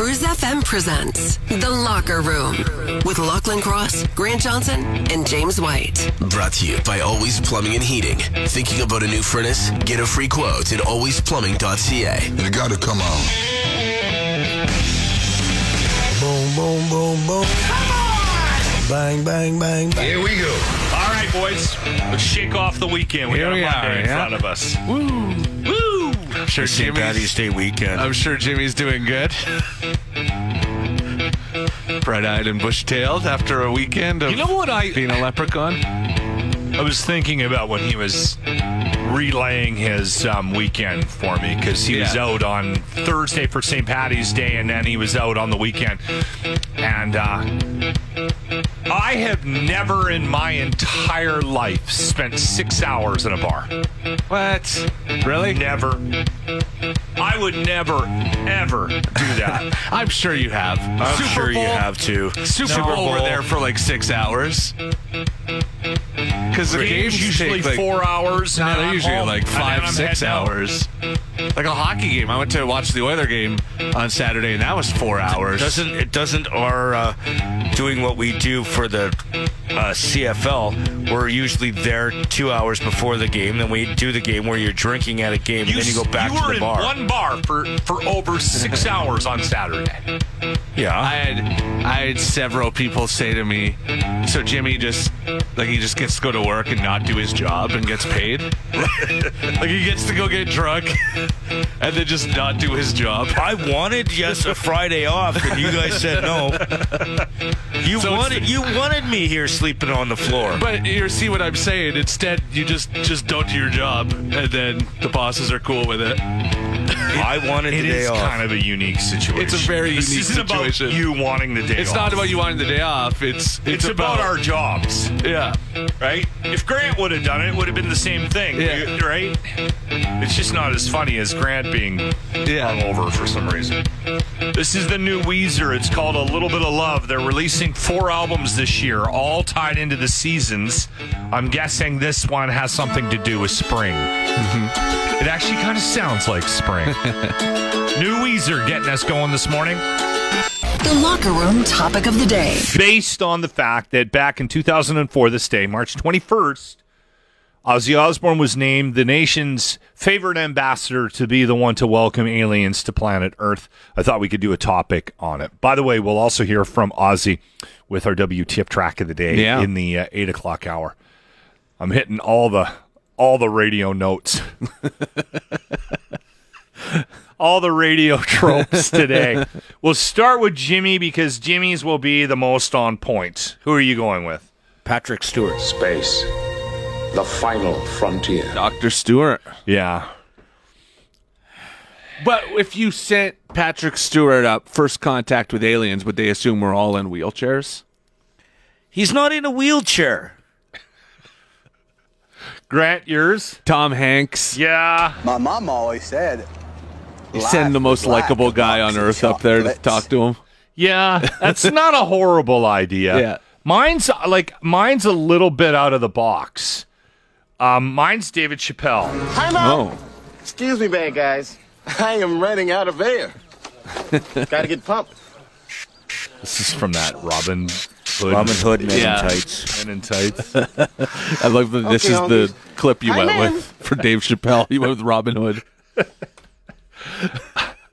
Cruise FM presents The Locker Room with Lachlan Cross, Grant Johnson, and James White. Brought to you by Always Plumbing and Heating. Thinking about a new furnace? Get a free quote at alwaysplumbing.ca. You gotta come on. Boom, boom, boom, boom. Come on! Bang, bang, bang, bang. Here we go. All right, boys. Let's shake off the weekend. We Here got a we Monday are, in yeah. front of us. Woo! Sure St. Patty's Jimmy's, Day weekend. I'm sure Jimmy's doing good. Bright-eyed and bush-tailed after a weekend of You know what I being a leprechaun. I was thinking about when he was relaying his um, weekend for me because he was out on Thursday for St. Patty's Day and then he was out on the weekend. And uh, I have never in my entire life spent six hours in a bar. What? Really? Never. I would never, ever do that. I'm sure you have. I'm Super sure you have to. Super Super Bowl, we're Bowl. there for like six hours. Because the Games games usually like, four hours. No, they're usually home, like five, six out. hours. Like a hockey game. I went to watch the Oiler game on Saturday, and that was four hours. Doesn't it doesn't our uh, doing what we do for the uh, CFL? We're usually there two hours before the game. Then we do the game where you're drinking at a game, and then you go back you to the bar. in one bar for, for over six hours on Saturday. Yeah, I had I had several people say to me, so Jimmy just like he just gets to go to work and not do his job and gets paid. like he gets to go get drunk and then just not do his job. I wanted yes a Friday off, and you guys said no. You So it's- wanted you wanted me here sleeping on the floor. But you see what I'm saying? Instead, you just just don't do your job, and then the bosses are cool with it. I wanted It the day is off. kind of a unique situation. It's a very this unique isn't situation. about you wanting the day It's off. not about you wanting the day off. It's it's, It's, about, our jobs, yeah. Right? If Grant would have done it, it would have been the same thing, Yeah. right? It's just not as funny as Grant being Yeah. hungover for some reason. This is the new Weezer. It's called A Little Bit of Love. They're releasing four albums this year, all tied into the seasons. I'm guessing this one has something to do with spring. Mm-hmm. It actually kind of sounds like spring. new Weezer getting us going this morning. The Locker Room topic of the day. based on the fact that back in 2004, this day, March 21st, Ozzy Osbourne was named the nation's favorite ambassador to be the one to welcome aliens to planet Earth. I thought we could do a topic on it. By the way, we'll also hear from Ozzy with our WTF track of the day Yeah. in the uh, eight o'clock hour. I'm hitting all the all the radio notes. all the radio tropes today. we'll start with Jimmy because Jimmy's will be the most on point. Who are you going with? Patrick Stewart. Space, the final frontier. Dr. Stewart. Yeah. But if you sent Patrick Stewart up first contact with aliens, would they assume we're all in wheelchairs? He's not in a wheelchair. Grant, yours? Tom Hanks. Yeah. My mom always said, You send the most likable guy on earth up there to talk to him. Yeah. That's not a horrible idea. Yeah. Mine's like mine's a little bit out of the box. Um, mine's David Chappelle. Time out. Oh. Excuse me, bad guys. I am running out of air. Gotta get pumped. This is from that Robin Hood. Robin Hood, Men Yeah. in Tights. Men in tights. I love that this Okay, is I'll the clip you Hi, went man. with for Dave Chappelle. You went with Robin Hood.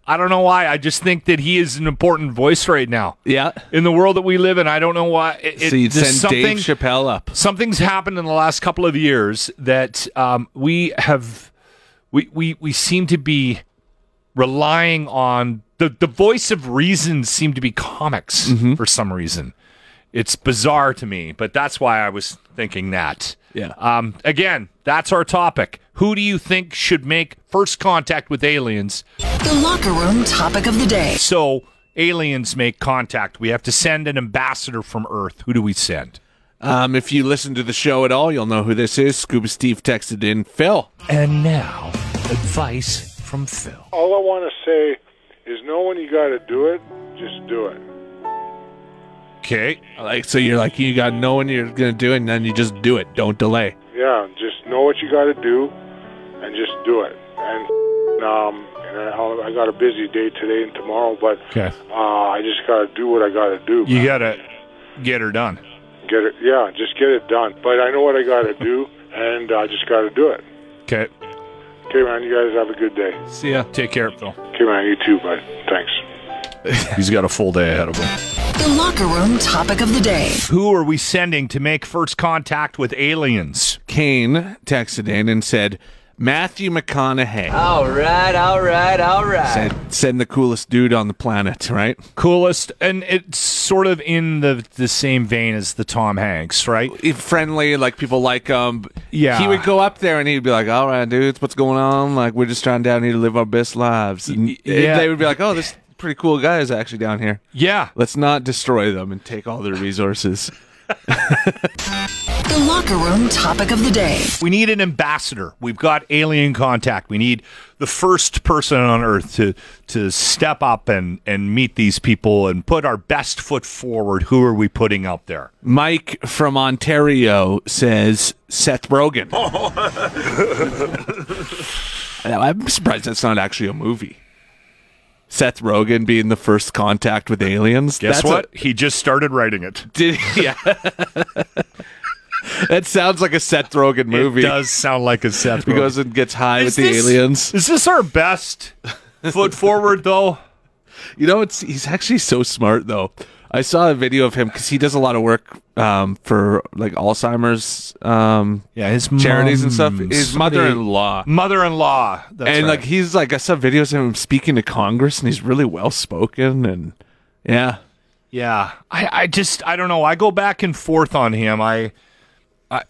I don't know why. I just think that he is an important voice right now Yeah. in the world that we live in. I don't know why. It, so you'd send Dave Chappelle up. something's happened in the last couple of years that um, we have we, we we seem to be relying on the the voice of reason seem to be comics for some reason it's bizarre to me but that's why i was thinking that Yeah. um, again that's our topic who do you think should make first contact with aliens The Locker Room topic of the day. so aliens make contact we have to send an ambassador from earth who do we send Um, if you listen to the show at all, you'll know who this is. Scuba Steve texted in Phil. and now advice from phil All I want to say is know when you got to do it, just do it. okay Like, so you're like, you got to know when you're going to do it, and then you just do it. Don't delay. Yeah, just know what you got to do and just do it. And um, and and I'll, I got a busy day today and tomorrow, but Okay. uh, I just got to do what I got to do. You got to get her done. Get it, yeah, just get it done. But I know what I got to do, and I just got to do it. Okay. Okay, man. You guys have a good day. See ya. Take care, Phil. Okay, man. You too, bud. Thanks. He's got a full day ahead of him. The locker room topic of the day. Who are we sending to make first contact with aliens? Kane texted in and said, Matthew McConaughey. All right, all right, all right. Said, send the coolest dude on the planet, right? Coolest, and it's sort of in the the same vein as the Tom Hanks, right? Friendly, like people like him. Yeah. He would go up there and he'd be like, all right, dudes, what's going on? Like, we're just trying down here to live our best lives. And yeah. they would be like, oh, this pretty cool guys actually down here. Yeah. Let's not destroy them and take all their resources. The locker room topic of the day. We need an ambassador. We've got alien contact. We need the first person on Earth to to step up and and meet these people and put our best foot forward. Who are we putting out there? Mike from Ontario says Seth Rogen. I'm surprised that's not actually a movie. Seth Rogen being the first contact with aliens. Guess That's a- what? he just started writing it. Did yeah. that sounds like a Seth Rogen movie. It does sound like a Seth. He Rogen. goes and gets high Is with the aliens. Is this our best foot forward though? You know, it's he's actually so smart though. I saw a video of him because he does a lot of work um, for like Alzheimer's um, Yeah, his charities and stuff. His mother-in-law, Mother-in-law. That's and right. like he's like I saw videos of him speaking to Congress, and he's really well spoken, and yeah, Yeah, I, I just I don't know. I go back and forth on him. I, I,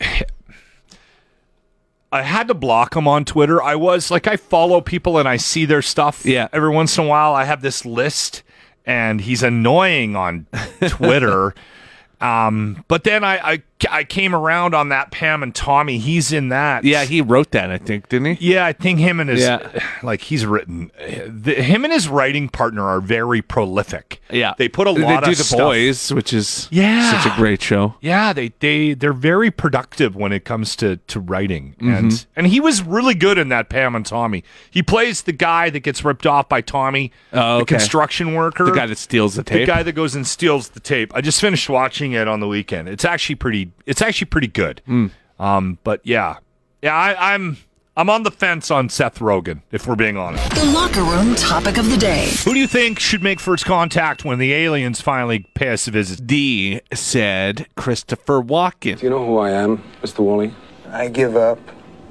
I had to block him on Twitter. I was like, I follow people and I see their stuff. Yeah. Every once in a while, I have this list, and he's annoying on Twitter. um, but then I, I I came around on that Pam and Tommy. He's in that. yeah. He wrote that, I think, didn't he? Yeah, I think him and his Yeah. like he's written the, him and his writing partner are very prolific. Yeah, they put a lot They do of the stuff. boys, which is Yeah. such a great show. Yeah, they they they're very productive when it comes to to writing, Mm-hmm. and and he was really good in that Pam and Tommy. He plays the guy that gets ripped off by Tommy, Oh, the construction worker, The guy that steals the tape, the guy that goes and steals the tape. I just finished watching it on the weekend. It's actually pretty. It's actually pretty good. Hmm. Um, but yeah, yeah, I, I'm I'm on the fence on Seth Rogen, if we're being honest. The locker room topic of the day. Who do you think should make first contact when the aliens finally pay us a visit? D said Christopher Walken. Do you know who I am, Mr. Worley? I give up.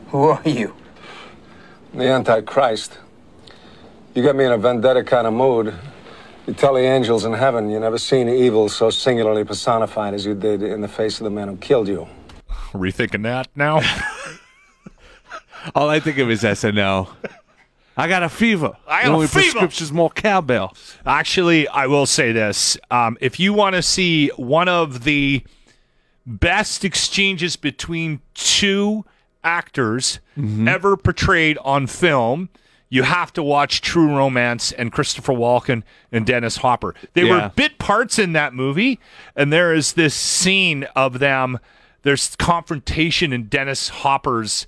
Who are you? The Antichrist. You got me in a vendetta kind of mood. You tell the angels in heaven you never seen evil so singularly personified as you did in the face of the man who killed you. Rethinking that now. All I think of is SNL. I got a fever. I got the a only fever. prescription's more cowbell. Actually, I will say this. Um, if you want to see one of the best exchanges between two actors Mm-hmm. ever portrayed on film, you have to watch True Romance and Christopher Walken and Dennis Hopper. They Yeah. were bit parts in that movie, and there is this scene of them. There's confrontation in Dennis Hopper's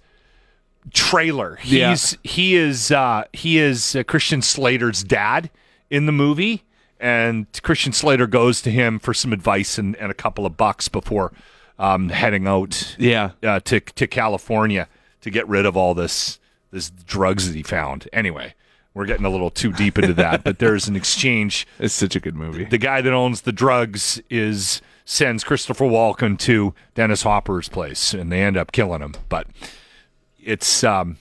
trailer. Yeah. He's he is uh, he is uh, Christian Slater's dad in the movie, and Christian Slater goes to him for some advice and, and a couple of bucks before um, heading out Yeah. uh, to to California to get rid of all this this drugs that he found. Anyway, we're getting a little too deep into that, but there's an exchange. It's such a good movie. The guy that owns the drugs is sends Christopher Walken to Dennis Hopper's place, and they end up killing him. But it's um,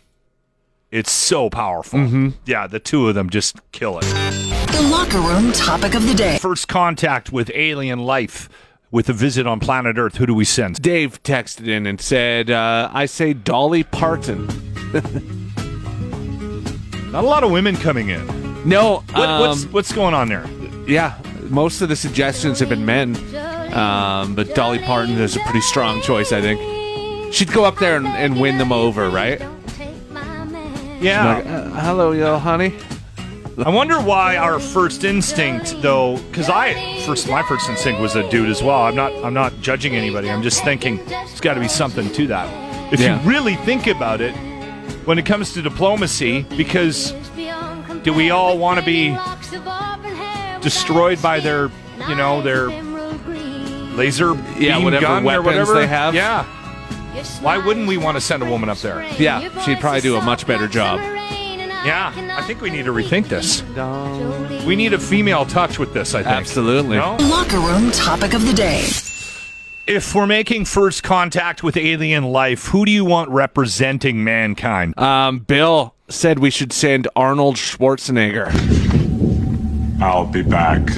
it's so powerful. Mm-hmm. Yeah, the two of them just kill it. The locker room topic of the day. First contact with alien life with a visit on planet Earth. Who do we send? Dave texted in and said, uh, I say Dolly Parton. Not a lot of women coming in. No, What, um, what's what's going on there? yeah, most of the suggestions have been men. Um, but Dolly Parton is a pretty strong choice, I think. She'd go up there and, and win them over, right? Yeah. Like, uh, hello, yo, honey. I wonder why our first instinct, though, because I first my first instinct was a dude as well. I'm not I'm not judging anybody. I'm just thinking there's got to be something to that. If Yeah. you really think about it, when it comes to diplomacy, because Do we all want to be destroyed by their, you know, their laser Yeah, whatever gun or weapons whatever they have. Yeah. Why wouldn't we want to send a woman up there? Yeah, she'd probably do a much better job. Yeah, I think we need to rethink this. We need a female touch with this, I think. Absolutely. No? Locker room topic of the day. If we're making first contact with alien life, who do you want representing mankind? Um, Bill said we should send Arnold Schwarzenegger. I'll be back.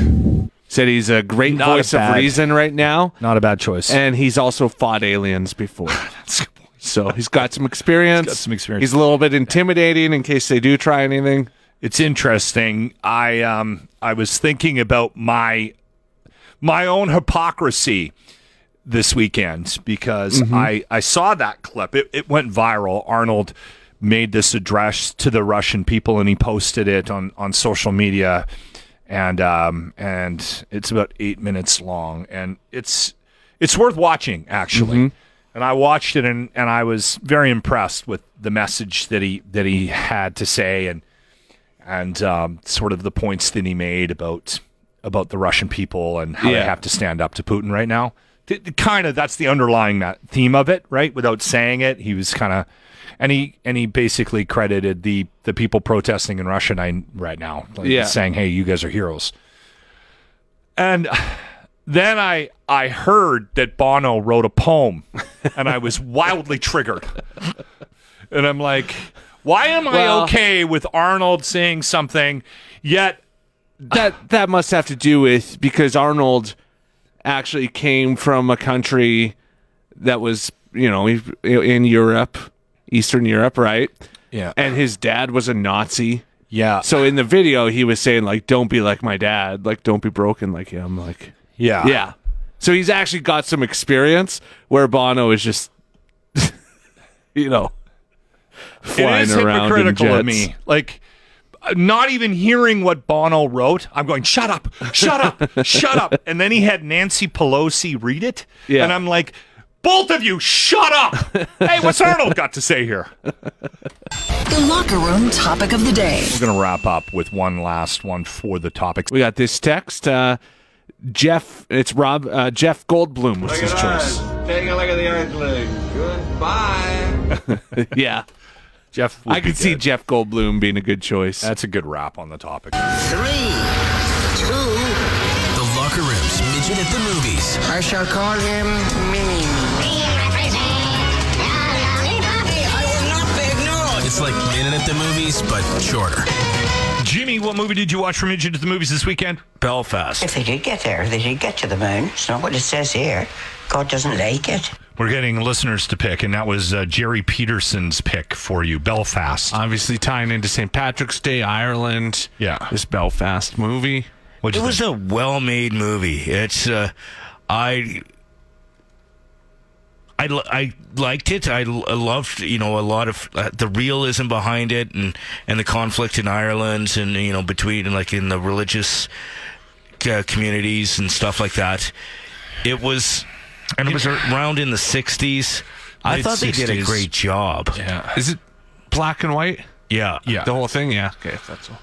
Said he's a great Not a voice of reason right now, Not a bad choice. and he's also fought aliens before. so he's got some experience. He's got some experience. He's a little bit intimidating in case they do try anything. it's interesting. I um I was thinking about my my own hypocrisy this weekend because I I saw that clip. It it went viral. Arnold made this address to the Russian people and he posted it on on social media and um and it's about 8 minutes long and it's it's worth watching actually. And I watched it and, and I was very impressed with the message that he that he had to say and and um, sort of the points that he made about about the Russian people and how Yeah. they have to stand up to Putin right now. Kind of that's the underlying that theme of it, right? Without saying it, he was kind of and he and he basically credited the the people protesting in Russia right now, like, Yeah. saying, "Hey, you guys are heroes." And then I I heard that Bono wrote a poem, and I was wildly triggered. And I'm like, why am I okay with Arnold saying something, yet that that must have to do with because Arnold actually came from a country that was you know in Europe, Eastern Europe, right? Yeah. And his dad was a Nazi. yeah, So in the video, he was saying like, "Don't be like my dad. Like, don't be broken like him." Like, yeah, yeah. So he's actually got some experience where Bono is just, you know, It flying is around in hypocritical of me. Like, not even hearing what Bono wrote, I'm going, shut up, shut up, shut up. And then he had Nancy Pelosi read it. Yeah. And I'm like, both of you, shut up. hey, what's Arnold got to say here? The locker room topic of the day. We're going to wrap up with one last one for the topics. We got this text. Uh, Jeff, it's Rob. Uh, Jeff Goldblum was his choice. Taking a look at the Earthling. Goodbye. yeah, Jeff, would I could see. Jeff Goldblum being a good choice. That's a good wrap on the topic. Three, two, The Locker Room's Midget at the Movies. I shall call him Mini. It's like Minute at the Movies, but shorter. Jimmy, what movie did you watch from Midget at the Movies this weekend? Belfast. If they did get there, they did get to the moon. It's not what it says here. God doesn't like it. We're getting listeners to pick, and that was uh, Jerry Peterson's pick for you, Belfast. Obviously tying into St. Patrick's Day, Ireland. Yeah. This Belfast movie. What'd It you was think? a well-made movie. It's uh, I. I, I liked it. I, loved you know a lot of uh, the realism behind it and, and the conflict in Ireland and you know between like in the religious uh, communities and stuff like that. It was and it was around in the '60s. I thought they did a 60s. great job. yeah. Is it black and white? Yeah, Yeah. The whole thing? Yeah. Okay, that's all.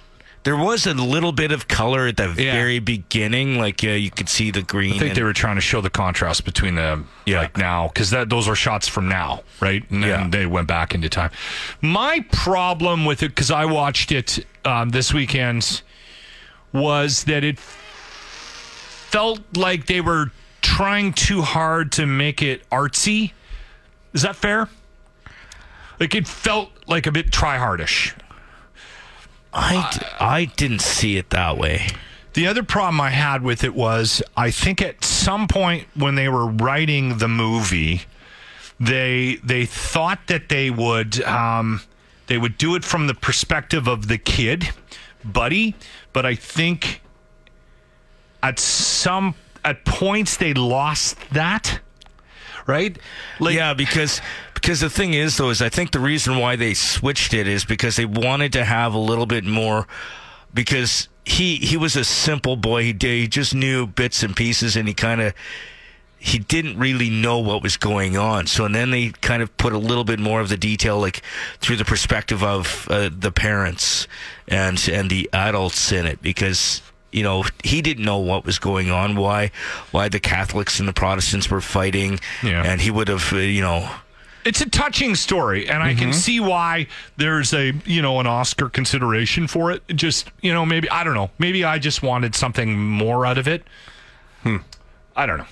There was a little bit of color at the Yeah. very beginning, like uh, you could see the green. I think and- they were trying to show the contrast between the Yeah. like now because that those are shots from now, right? And then Yeah. they went back into time. My problem with it because I watched it um, this weekend was that it felt like they were trying too hard to make it artsy. Is that fair? Like it felt like a bit tryhardish. I, d- I didn't see it that way. The other problem I had with it was I think at some point when they were writing the movie, they they thought that they would um, they would do it from the perspective of the kid, Buddy, but I think at some at points they lost that. Right? Like yeah, because because the thing is though is I think the reason why they switched it is because they wanted to have a little bit more because he he was a simple boy. He did, he just knew bits and pieces and he kind of he didn't really know what was going on. So and then they kind of put a little bit more of the detail, like through the perspective of uh, the parents and and the adults in it, because you know he didn't know what was going on, why why the Catholics and the Protestants were fighting, Yeah. and he would have uh, you know. It's a touching story, and I can see why there's a you know an Oscar consideration for it. Just you know maybe I don't know maybe I just wanted something more out of it. Hmm. I don't know.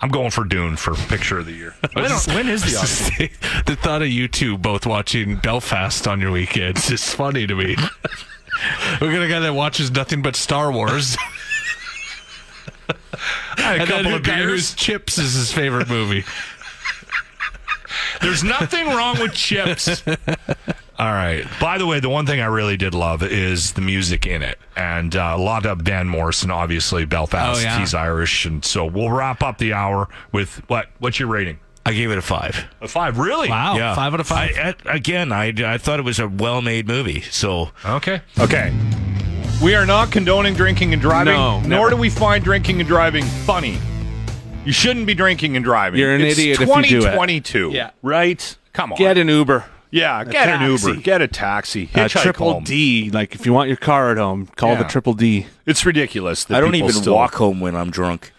I'm going for Dune for picture of the year. When, when is the Oscar? the thought of you two both watching Belfast on your weekends is funny to me. We're gonna guy that watches nothing but Star Wars, I had a and couple of guy beers. whose Chips is his favorite movie. There's nothing wrong with chips. All right. By the way, the one thing I really did love is the music in it, and uh, a lot of Van Morrison, obviously Belfast. Oh, yeah. He's Irish, and so we'll wrap up the hour with what? What's your rating? I gave it a five. A five, really? Wow, Yeah. five out of five. I, I, again, I, I thought it was a well-made movie. So Okay. Okay. We are not condoning drinking and driving, No, nor never. do we find drinking and driving funny. You shouldn't be drinking and driving. You're an It's idiot if you do it. 2022. Yeah. Right? Come on. Get an Uber, yeah, get an taxi. Uber, get a taxi, a hitchhike triple home. D. Like if you want your car at home, call Yeah. the triple D. It's ridiculous. That I don't people even still- walk home when I'm drunk.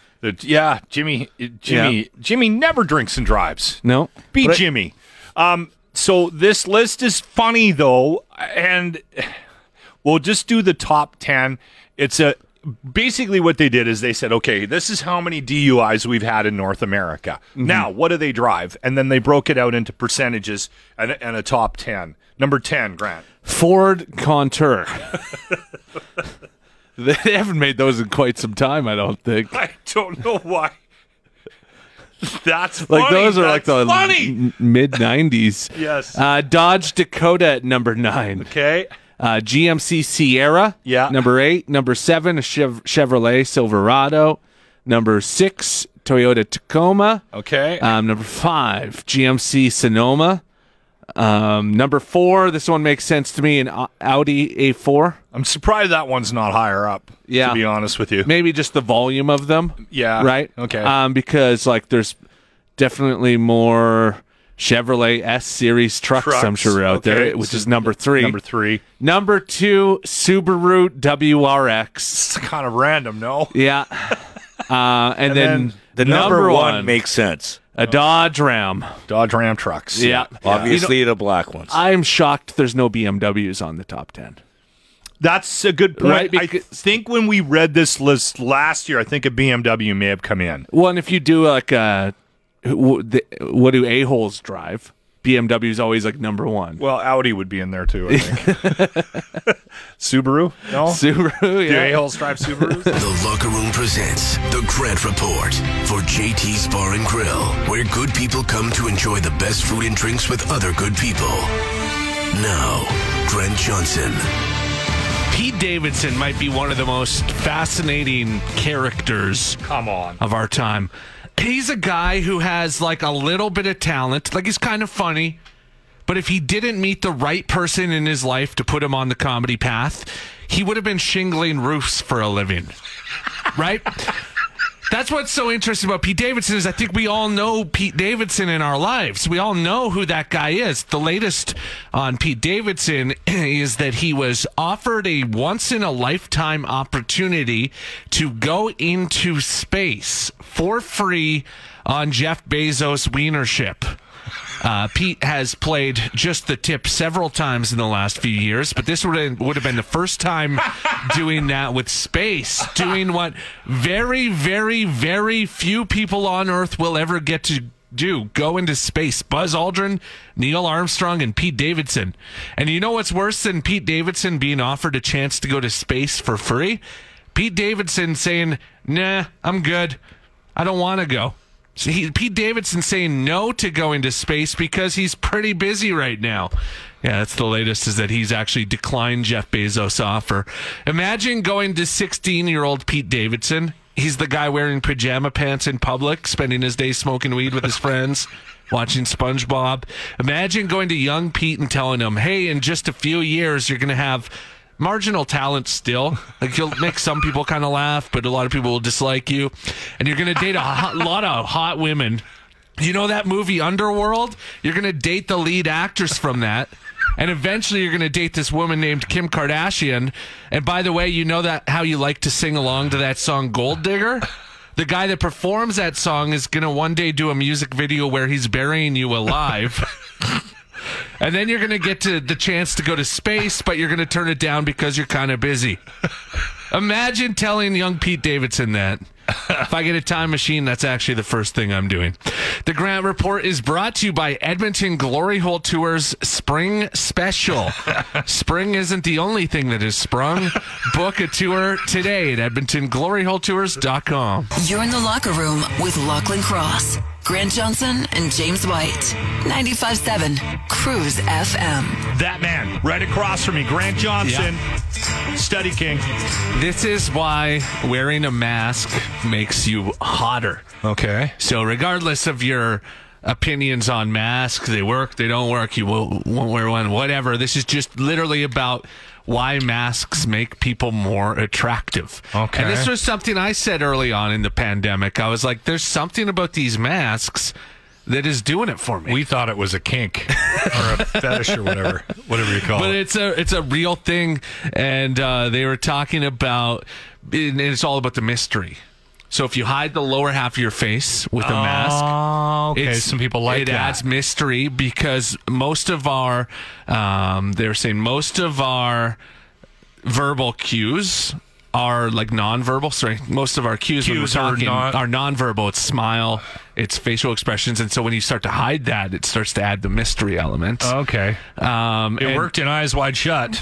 Yeah, Jimmy. Jimmy. Jimmy never drinks and drives. No, Be But I- Jimmy. Um, so this list is funny though, and we'll just do the top ten. It's a basically what they did is they said, okay, this is how many DUIs we've had in North America. Mm-hmm. Now, what do they drive? And then they broke it out into percentages and, and a top ten. Number ten, Grant. Ford Contour. they haven't made those in quite some time, I don't think. I don't know why. That's Like those are like That's the funny. mid '90s. Yes. Uh, Dodge Dakota at number nine. Okay. Uh, GMC Sierra. Yeah. Number eight. Number seven, a Chev- Chevrolet Silverado. Number six, Toyota Tacoma. Okay. Um, number five, GMC Sonoma. Um, number four, this one makes sense to me, an Audi A4. I'm surprised that one's not higher up. Yeah. To be honest with you. Maybe just the volume of them. Yeah. Right. Okay. Um, because like there's definitely more Chevrolet S series trucks, I'm Trucks, sure out okay. there, which is number three. Number three. Number two, Subaru WRX. It's kind of random, no? Yeah. Uh, and, then, then The number, one, makes sense. A Dodge Ram. Dodge Ram trucks. Yeah. Obviously, the black ones. I'm shocked there's no BMWs on the top 10. That's a good point. Right, I because- think when we read this list last year, I think a BMW may have come in. Well, and if you do like uh, wh- the- what do a-holes drive? BMW is always like number one. Well, Audi would be in there too, I think. Subaru? No? Subaru, Do yeah. A-holes drive Subarus? The Locker Room presents The Grant Report for JT's Bar and Grill, where good people come to enjoy the best food and drinks with other good people. Now, Grant Johnson. Pete Davidson might be one of the most fascinating characters Come on. of our time. He's a guy who has like a little bit of talent. Like he's kind of funny. But if he didn't meet the right person in his life to put him on the comedy path, he would have been shingling roofs for a living. Right? That's what's so interesting about Pete Davidson is I think we all know Pete Davidson in our lives. We all know who that guy is. The latest on Pete Davidson is that he was offered a once in a lifetime opportunity to go into space for free on Jeff Bezos' wiener ship. Uh, Pete has played just the tip several times in the last few years, but this would would have been the first time doing that with space, doing what very, very, very few people on Earth will ever get to do go into space. Buzz Aldrin, Neil Armstrong, and Pete Davidson. And you know what's worse than Pete Davidson being offered a chance to go to space for free? Pete Davidson saying, nah, I'm good. I don't want to go. So he, Pete Davidson saying no to going to space because he's pretty busy right now. Yeah, that's the latest is that he's actually declined Jeff Bezos' offer. Imagine going to 16 year old Pete Davidson. He's the guy wearing pajama pants in public, spending his day smoking weed with his friends, watching SpongeBob. Imagine going to young Pete and telling him, hey, in just a few years, you're going to have marginal talent still. Like you'll make some people kind of laugh, but a lot of people will dislike you. And you're going to date a hot, lot of hot women. You know that movie Underworld? You're going to date the lead actress from that. And eventually you're going to date this woman named Kim Kardashian. And by the way, you know that how you like to sing along to that song Gold Digger? The guy that performs that song is going to one day do a music video where he's burying you alive. and then you're going to get to the chance to go to space, but you're going to turn it down because you're kind of busy. Imagine telling young Pete Davidson that. if I get a time machine, that's actually the first thing I'm doing. The Grant Report is brought to you by Edmonton Glory Hole Tours Spring Special. Spring isn't the only thing that is sprung. Book a tour today at EdmontonGloryHoleTours.com. You're in the locker room with Lachlan Cross, Grant Johnson, and James White. 95.7 Cruise FM. That man right across from me, Grant Johnson, Study King. This is why wearing a mask makes you hotter. Okay. So, regardless of your opinions on masks, they work, they don't work, you will, won't wear one, whatever. This is just literally about why masks make people more attractive. Okay. And this was something I said early on in the pandemic. I was like, there's something about these masks that is doing it for me. We thought it was a kink or a fetish or whatever, whatever you call but it. But it's a it's a real thing, and uh, they were talking about, and it's all about the mystery. So if you hide the lower half of your face with a mask, Oh, okay. it's- Some people like it that. adds mystery because most of our, um, they're saying most of our verbal cues are like nonverbal. Sorry, most of our cues, when we're Cues are talking non- are nonverbal. It's smile, it's facial expressions, and so when you start to hide that, it starts to add the mystery element. Okay. Um, It and- worked in Eyes Wide Shut.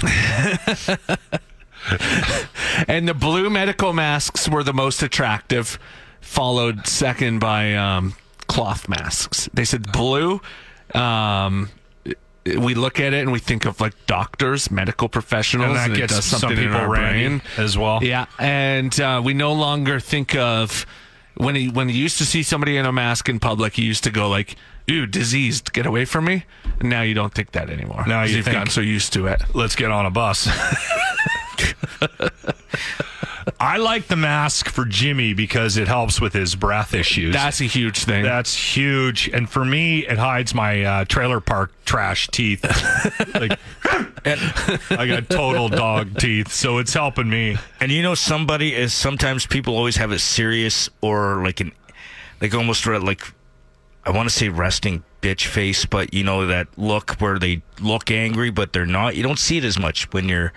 and the blue medical masks were the most attractive, followed second by um, cloth masks. They said blue. Um, we look at it and we think of like doctors, medical professionals, And that it gets does some something in people our brain as well. Yeah, and uh, we no longer think of when he when you used to see somebody in a mask in public, you used to go like, "Ooh, diseased, get away from me." And now you don't think that anymore. Now you you've think- gotten so used to it. Let's get on a bus. I like the mask for Jimmy because it helps with his breath issues. That's a huge thing. That's huge, and for me, it hides my uh, trailer park trash teeth. like, I got total dog teeth, so it's helping me. And you know, somebody is sometimes people always have a serious or like an like almost like I want to say resting bitch face, but you know that look where they look angry but they're not. You don't see it as much when you're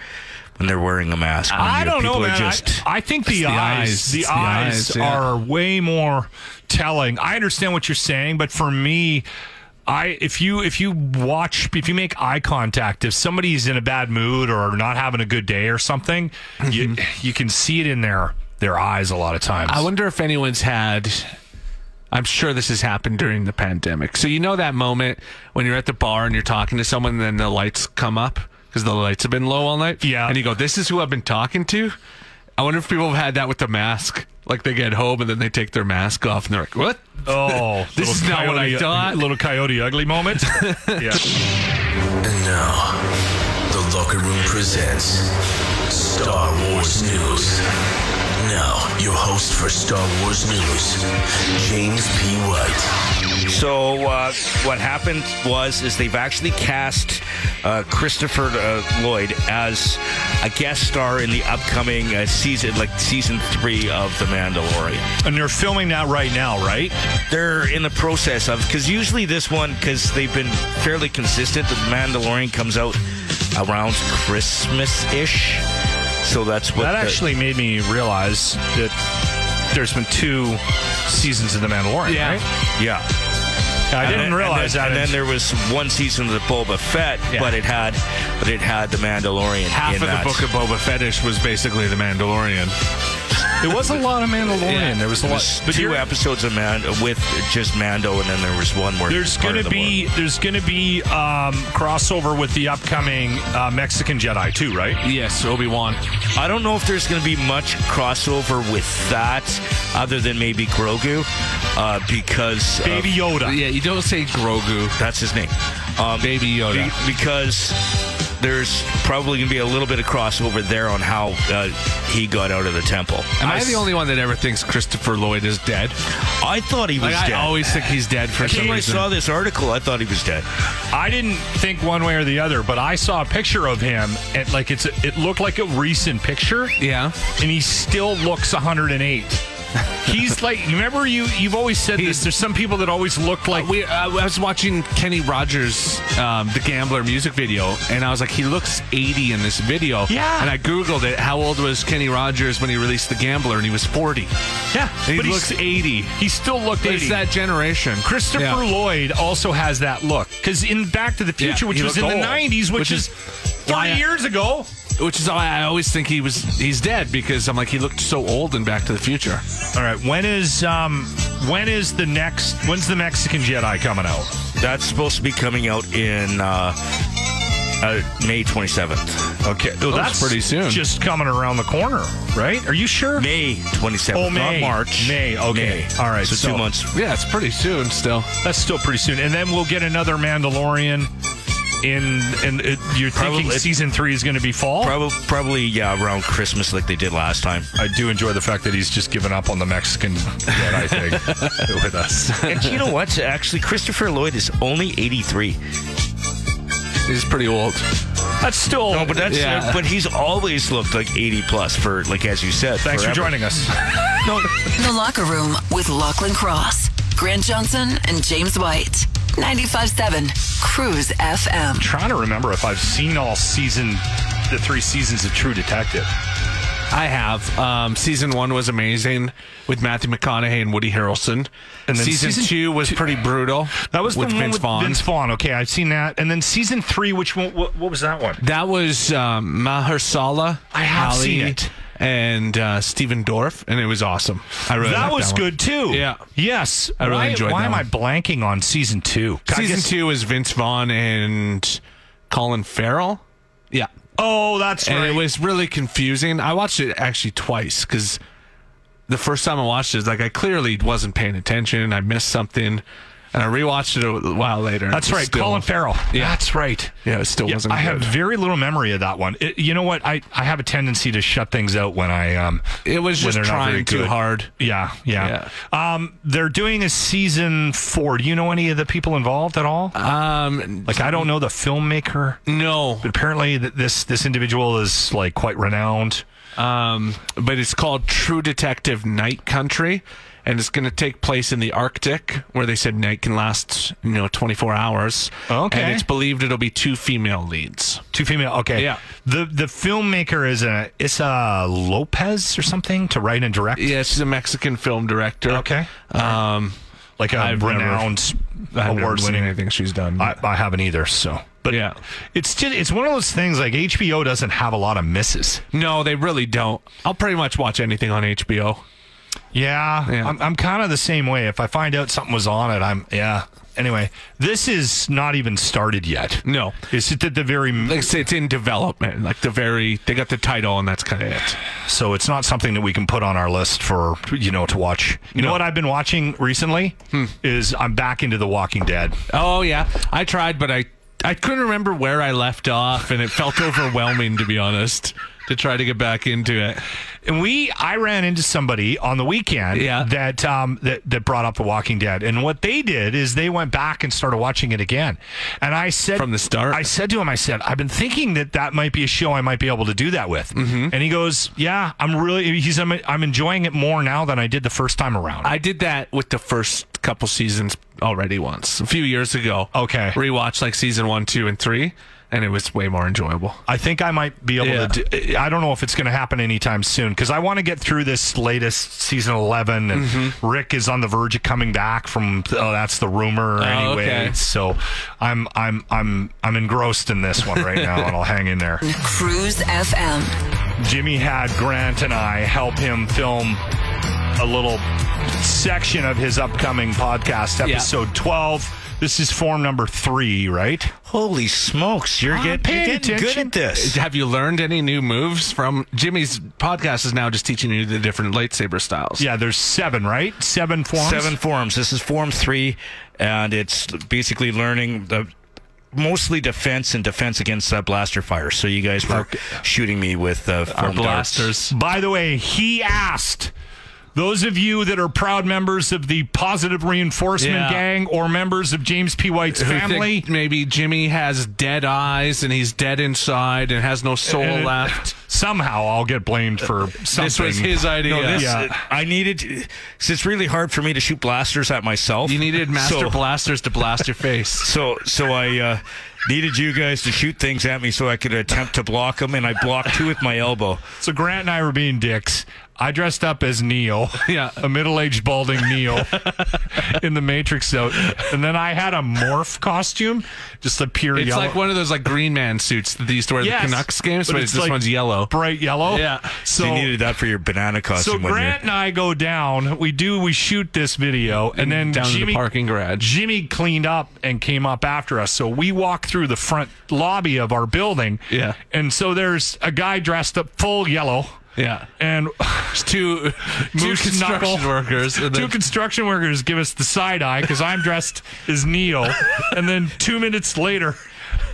when they're wearing a mask. When I you're- don't know, people are man. Just, I, I think the, the eyes, eyes. the It's the eyes, eyes, yeah. are way more telling. I understand what you're saying, but for me, I if you if you watch if you make eye contact, if somebody's in a bad mood or not having a good day or something, mm-hmm. you you can see it in their their eyes a lot of times. I wonder if anyone's had. I'm sure this has happened during the pandemic. So you know that moment when you're at the bar and you're talking to someone, and then the lights come up because the lights have been low all night. Yeah. and you go, "This is who I've been talking to." I wonder if people have had that with the mask. Like they get home and then they take their mask off and they're like, "What? Oh, This is little not what I coyote- thought." Little coyote ugly moment. yeah. And now, the locker room presents Star Wars News. Now, your host for Star Wars News, James P. White. So uh, what happened was is they've actually cast uh, Christopher uh, Lloyd as a guest star in the upcoming uh, season, like season three of The Mandalorian. And they're filming that right now, right? They're in the process of because usually this one because they've been fairly consistent. The Mandalorian comes out around Christmas ish, so that's what That the- actually made me realize that there's been two seasons of The Mandalorian, Yeah. right? yeah. I And didn't then- realize and then, that. And then there was one season of the Boba Fett, Yeah. but it had, but it had the Mandalorian. Half in of that. the book of Boba Fettish was basically the Mandalorian." There was a lot of Mandalorian. Yeah. There was a lot. was But two episodes of Mando with just Mando, and then there was one where There's he was part going of to the be war. there's going to be um, crossover with the upcoming uh, Mexican Jedi too, right? Yes, Obi Wan. I don't know if there's going to be much crossover with that, other than maybe Grogu, uh, because Baby Yoda. Yeah, you don't say Grogu. that's his name. Um, Baby Yoda. be- because there's probably going to be a little bit of crossover there on how uh, he got out of the temple. Am I, the only one that ever thinks Christopher Lloyd is dead? I thought he was Like, I always think he's dead for some I saw this article, I thought he was dead. I didn't think one way or the other, but I saw a picture of him, and like it's a, it looked like a recent picture. Yeah, and he still looks 108. He's like, you remember you you've always said this. There's some people that always look like we. Uh, I was watching Kenny Rogers, um, the Gambler music video, and I was like, he looks 80 in this video. Yeah. And I googled it. How old was Kenny Rogers when he released the Gambler? And he was 40. Yeah, And he looks 80. He still looked But 80. It's that generation. Christopher Yeah. Lloyd also has that look because in Back to the Future, Yeah, which was in looked the 90s, which, Which is is 30 why I- years ago. Which is why I always think he was he's dead because I'm like he looked so old in Back to the Future. All right, when is um when is the next when's the Mexican Jedi coming out? That's supposed to be coming out in uh, uh, May 27th. Okay, well, that's pretty soon. Just coming around the corner, right? Are you sure? May 27th, Oh, May. not March. May, okay. May. All right, So, so- two months. Yeah, it's pretty soon still. That's still pretty soon, and then we'll get another Mandalorian. In and it, you're thinking season three is going to be fall. Probably, probably, yeah, around Christmas like they did last time. I do enjoy the fact that he's just given up on the Mexican Jedi thing with us. And you know what? Actually, Christopher Lloyd is only 83. He's pretty old. That's still No, but that's Yeah. uh, but he's always looked like 80 plus for like as you said. Thanks for joining us. The Locker Room with Lachlan Cross, Grant Johnson, and James White. 95.7 Cruise FM. trying to remember if I've seen all season, the three seasons of True Detective. I have. Um, season one was amazing with Matthew McConaughey and Woody Harrelson. And then season, season two was pretty brutal. That was with the one Vince with Vaughn. Vince Vaughn. Okay, I've seen that. And then season three, which one? What, what was that one? That was um, Mahershala. I have Ali, seen it. And uh, Stephen Dorff, and it was awesome. I really that was one. good too. Yeah. Yes. I really why, enjoyed Why that am I blanking on season two? Season guess- two is Vince Vaughn and Colin Farrell. Yeah. Oh, that's and right. it was really confusing. I watched it actually twice because the first time I watched it, like I clearly wasn't paying attention. I missed something, and I rewatched it a while later. That's right, still- Colin Farrell. Yeah. That's right. Yeah, it still Yeah, wasn't. I have very little memory of that one. It- you know what? I, I have a tendency to shut things out when I um. It was just trying too good. hard. Yeah, yeah, Um, they're doing a season four. Do you know any of the people involved at all? Um, like I don't know the filmmaker. No, but apparently th- this this individual is like quite renowned. Um, but it's called True Detective Night Country, and it's going to take place in the Arctic, where they said night can last, you know, 24 hours. Okay. And it's believed it'll be two female leads. Two female. Okay. Yeah. The the filmmaker is a Issa Lopez or something to write and direct. Yeah, she's a Mexican film director. Okay. Um, like a I've renowned award winning anything she's done. I, I haven't either. So, but yeah, it's just it's one of those things like HBO doesn't have a lot of misses. No, they really don't. I'll pretty much watch anything on HBO. Yeah, Yeah. I'm, I'm kind of the same way. If I find out something was on it, I'm yeah. Anyway, this is not even started yet. No, It's at the very like I say, it's in development. Like the very, they got the title, and that's kind of it. so it's not something that we can put on our list for you know to watch. You know what I've been watching recently hmm. is I'm back into The Walking Dead. Oh yeah, I tried, but I I couldn't remember where I left off, and it felt overwhelming to be honest to try to get back into it. And we, I ran into somebody on the weekend Yeah. that um, that that brought up The Walking Dead, and what they did is they went back and started watching it again. And I said From the start? I said to him, I said, I've been thinking that that might be a show I might be able to do that with. Mm-hmm. And he goes, Yeah, I'm really. He's I'm, I'm enjoying it more now than I did the first time around. I did that with the first couple seasons already once a few years ago. Okay. rewatched like season one, two, and three, and it was way more enjoyable. I think I might be able Yeah. to. Do, I don't know if it's going to happen anytime soon because I want to get through this latest season eleven, and Mm-hmm. Rick is on the verge of coming back from. Oh, that's the rumor anyway. okay. So I'm I'm I'm I'm engrossed in this one right now, and I'll hang in there. Cruise FM. Jimmy had Grant and I help him film a little section of his upcoming podcast, Yeah. episode twelve. This is form number three, right? Holy smokes, you're, get, you're getting good at this. Have you learned any new moves from Jimmy's podcast? Is now just teaching you the different lightsaber styles. Yeah, there's seven, right? Seven forms. Seven forms. This is form three, and it's basically learning the mostly defense and defense against uh, blaster fire. So you guys were shooting me with uh, foam darts. blasters. By the way, he asked those of you that are proud members of the Positive Reinforcement Yeah. Gang or members of James P. White's Who family. think maybe Jimmy has dead eyes and he's dead inside and has no soul And left. Somehow I'll get blamed for something. This was his idea. No, this, Yeah. I needed. Cause it's really hard for me to shoot blasters at myself. You needed master So- blasters to blast your face. So so I uh, needed you guys to shoot things at me so I could attempt to block them, and I blocked two with my elbow. So Grant and I were being dicks. I dressed up as Neil, Yeah. a middle-aged balding Neil in the Matrix suit, and then I had a morph costume, just a pure It's yellow, like one of those like Green Man suits that they used to wear Yes, the Canucks games, but but, it's this like one's yellow. bright yellow. Yeah. So, So you needed that for your banana so costume. when Grant and I go down. We do. We shoot this video, and, then down Jimmy, in the parking garage. Jimmy cleaned up and came up after us. So we walk through the front lobby of our building. Yeah. And so there's a guy dressed up full yellow. Yeah. And two two construction knuckle. workers. And two then, construction workers give us the side eye because I'm dressed as Neil, and then two minutes later,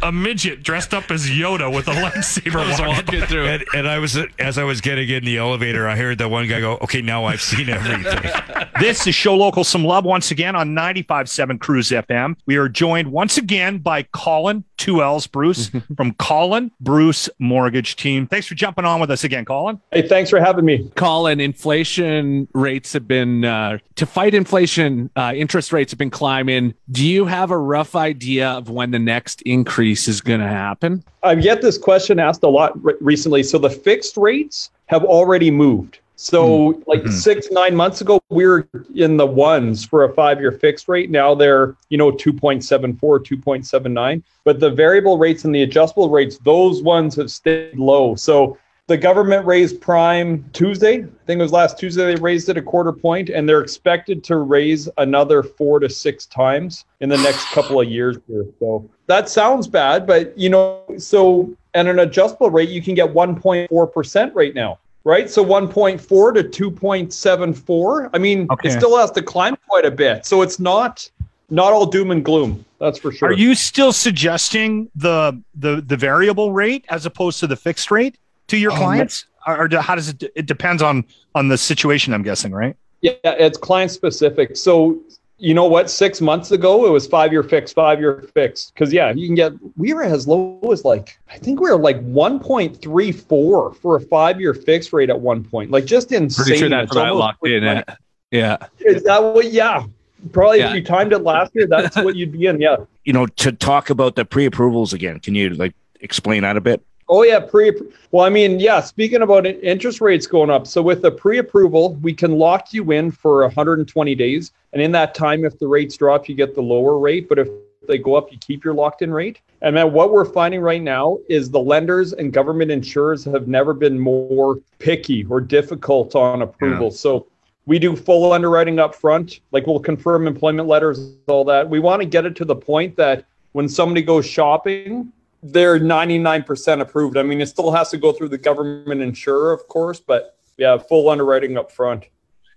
a midget dressed up as Yoda with a lightsaber was walks walking by. through. And, and I was as I was getting in the elevator, I heard that one guy go, "Okay, now I've seen everything." This is Show Local Some Love once again on 95.7 CRUZ FM. We are joined once again by Colin, two L's, Bruce, from Colin Bruce Mortgage Team. Thanks for jumping on with us again, Colin. Hey, thanks for having me. Colin, inflation rates have been uh, to fight inflation. Uh, interest rates have been climbing. Do you have a rough idea of when the next increase is going to happen? I've get this question asked a lot re- recently. So the fixed rates have already moved. So hmm. like mm-hmm. six, nine months ago, we were in the ones for a five-year fixed rate. Now they're, you know, 2.74, 2.79. But the variable rates and the adjustable rates, those ones have stayed low. So the government raised prime Tuesday. I think it was last Tuesday they raised it a quarter point, and they're expected to raise another four to six times in the next couple of years here. So that sounds bad, but you know, so at an adjustable rate, you can get 1.4% right now, right? So 1.4 to 2.74. I mean, Okay. it still has to climb quite a bit. So it's not not all doom and gloom. That's for sure. Are you still suggesting the the the variable rate as opposed to the fixed rate to your Um, clients? Or, or how does it? It depends on on the situation. I'm guessing, right? Yeah, it's client specific. So you know what? Six months ago, it was five year fixed, five year fixed. Because yeah, you can get we were as low as like I think we were like one point three four for a five year fixed rate at one point. Like just insane. Pretty sure that's It's what I locked in like- at. Yeah. Is that what? Yeah, probably Yeah. if you timed it last year, that's what you'd be in. Yeah. you know, to talk about the pre-approvals again. Can you like explain that a bit? Oh yeah, pre. Well, I mean, yeah. Speaking about interest rates going up, so with the pre-approval, we can lock you in for 120 days, and in that time, if the rates drop, you get the lower rate. But if they go up, you keep your locked-in rate. And then what we're finding right now is the lenders and government insurers have never been more picky or difficult on approval. So we do full underwriting up front, like we'll confirm employment letters, all that. We want to get it to the point that when somebody goes shopping, they're 99% approved. I mean, it still has to go through the government insurer, of course, but yeah, full underwriting up front.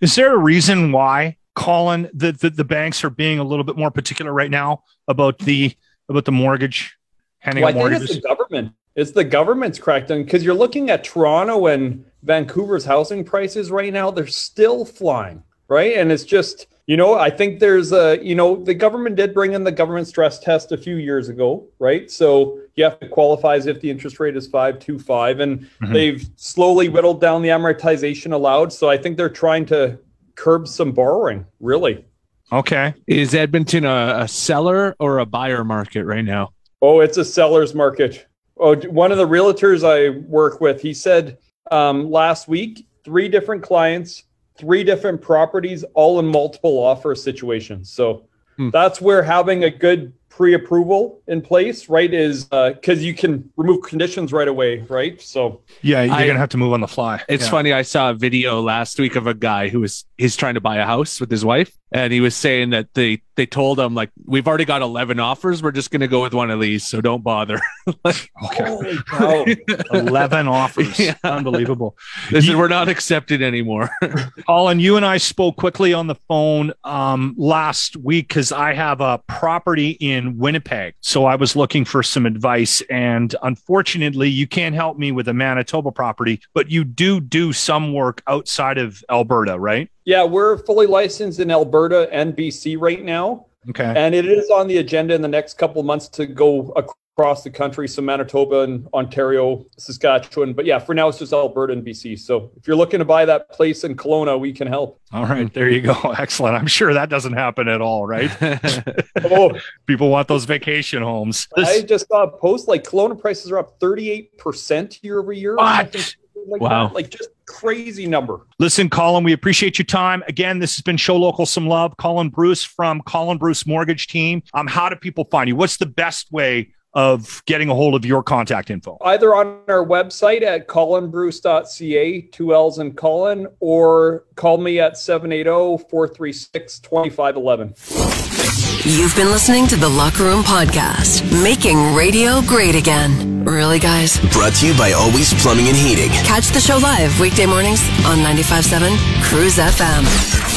Is there a reason why, Colin, the, the the banks are being a little bit more particular right now about the about the mortgage handing Well, I out think mortgages? it's the government. It's the government's crackdown because you're looking at Toronto and Vancouver's housing prices right now. They're still flying, right? And it's just, you know, I think there's a, you know, the government did bring in the government stress test a few years ago, right? So you have to qualify as if the interest rate is 525 and Mhm. they've slowly whittled down the amortization allowed. So I think they're trying to curb some borrowing, really. Okay. Is Edmonton a, a seller or a buyer market right now? Oh, it's a seller's market. Oh, one of the realtors I work with, he said um, last week, three different clients, three different properties, all in multiple offer situations. So hmm. that's where having a good pre-approval in place, right, is uh, because you can remove conditions right away, right? So yeah, you're I- gonna have to move on the fly. It's Yeah. funny. I saw a video last week of a guy who was he's trying to buy a house with his wife, and he was saying that they they told him like we've already got eleven offers. We're just going to go with one of these, so don't bother. like, Holy cow. 11 offers. Yeah. Unbelievable. They said we're not accepted anymore. Colin, you and I spoke quickly on the phone um, last week because I have a property in in Winnipeg. So I was looking for some advice. And unfortunately, you can't help me with a Manitoba property, but you do do some work outside of Alberta, right? Yeah, we're fully licensed in Alberta and BC right now. Okay. And it is on the agenda in the next couple of months to go across the country, so Manitoba and Ontario, Saskatchewan. But yeah, for now it's just Alberta and BC. So if you're looking to buy that place in Kelowna, we can help. All right, there you go. Excellent. I'm sure that doesn't happen at all, right? oh, people want those vacation homes. I just saw a post like Kelowna prices are up 38% year over year. What? Like Wow. that. Like just crazy number. Listen, Colin, we appreciate your time. Again, this has been Show Local Some Love. Colin Bruce from Colin Bruce Mortgage Team. Um, how do people find you? What's the best way of getting a hold of your contact info? Either on our website at colinbruce.ca, two L's in Colin, or call me at 780 436 2511. You've been listening to the Locker Room Podcast, making radio great again. Really, guys? Brought to you by Always Plumbing and Heating. Catch the show live weekday mornings on 95.7 CRUZ FM.